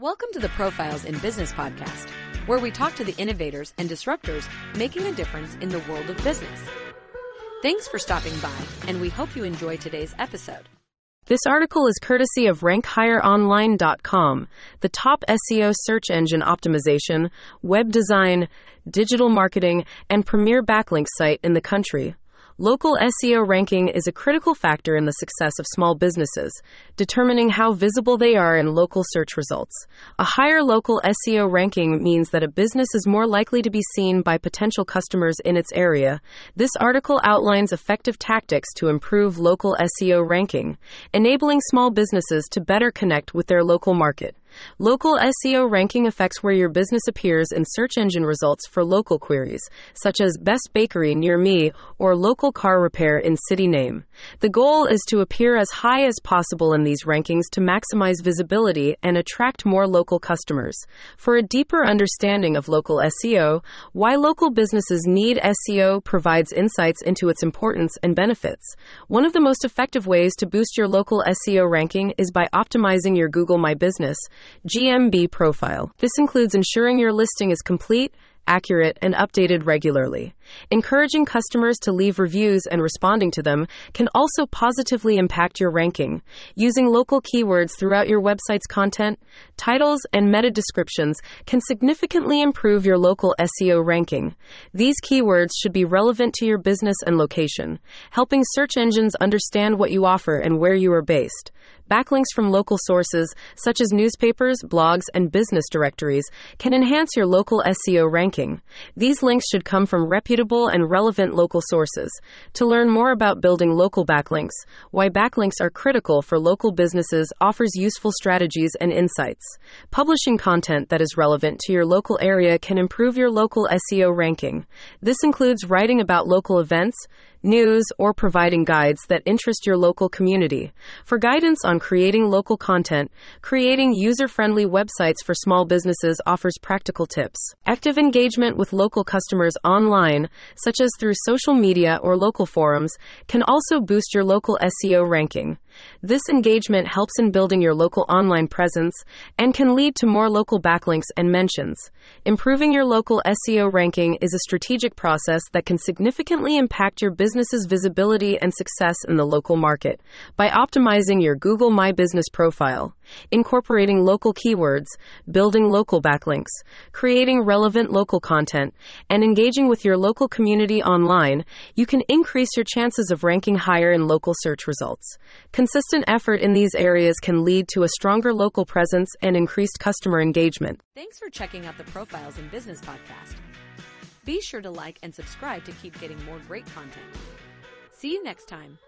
Welcome to the Profiles in Business podcast, where we talk to the innovators and disruptors making a difference in the world of business. Thanks for stopping by, and we hope you enjoy today's episode. This article is courtesy of RankHigherOnline.com, the top SEO search engine optimization, web design, digital marketing, and premier backlink site in the country. Local SEO ranking is a critical factor in the success of small businesses, determining how visible they are in local search results. A higher local SEO ranking means that a business is more likely to be seen by potential customers in its area. This article outlines effective tactics to improve local SEO ranking, enabling small businesses to better connect with their local market. Local SEO ranking affects where your business appears in search engine results for local queries, such as Best Bakery near me or Local Car Repair in city name. The goal is to appear as high as possible in these rankings to maximize visibility and attract more local customers. For a deeper understanding of local SEO, why local businesses need SEO provides insights into its importance and benefits. One of the most effective ways to boost your local SEO ranking is by optimizing your Google My Business GMB profile. This includes ensuring your listing is complete accurate, and updated regularly. Encouraging customers to leave reviews and responding to them can also positively impact your ranking. Using local keywords throughout your website's content, titles, and meta descriptions can significantly improve your local SEO ranking. These keywords should be relevant to your business and location, helping search engines understand what you offer and where you are based. Backlinks from local sources, such as newspapers, blogs, and business directories, can enhance your local SEO ranking. These links should come from reputable and relevant local sources. To learn more about building local backlinks, why backlinks are critical for local businesses offers useful strategies and insights. Publishing content that is relevant to your local area can improve your local SEO ranking. This includes writing about local events, news, or providing guides that interest your local community. For guidance on creating local content, creating user friendly websites for small businesses offers practical tips. Active engagement with local customers online, such as through social media or local forums, can also boost your local SEO ranking. This engagement helps in building your local online presence and can lead to more local backlinks and mentions. Improving your local SEO ranking is a strategic process that can significantly impact your business's visibility and success in the local market by optimizing your Google My Business profile, incorporating local keywords, building local backlinks, creating relevant local content, and engaging with your local community online. You can increase your chances of ranking higher in local search results. Consistent effort in these areas can lead to a stronger local presence and increased customer engagement. Thanks for checking out the Profiles in Business podcast. Be sure to like and subscribe to keep getting more great content. See you next time.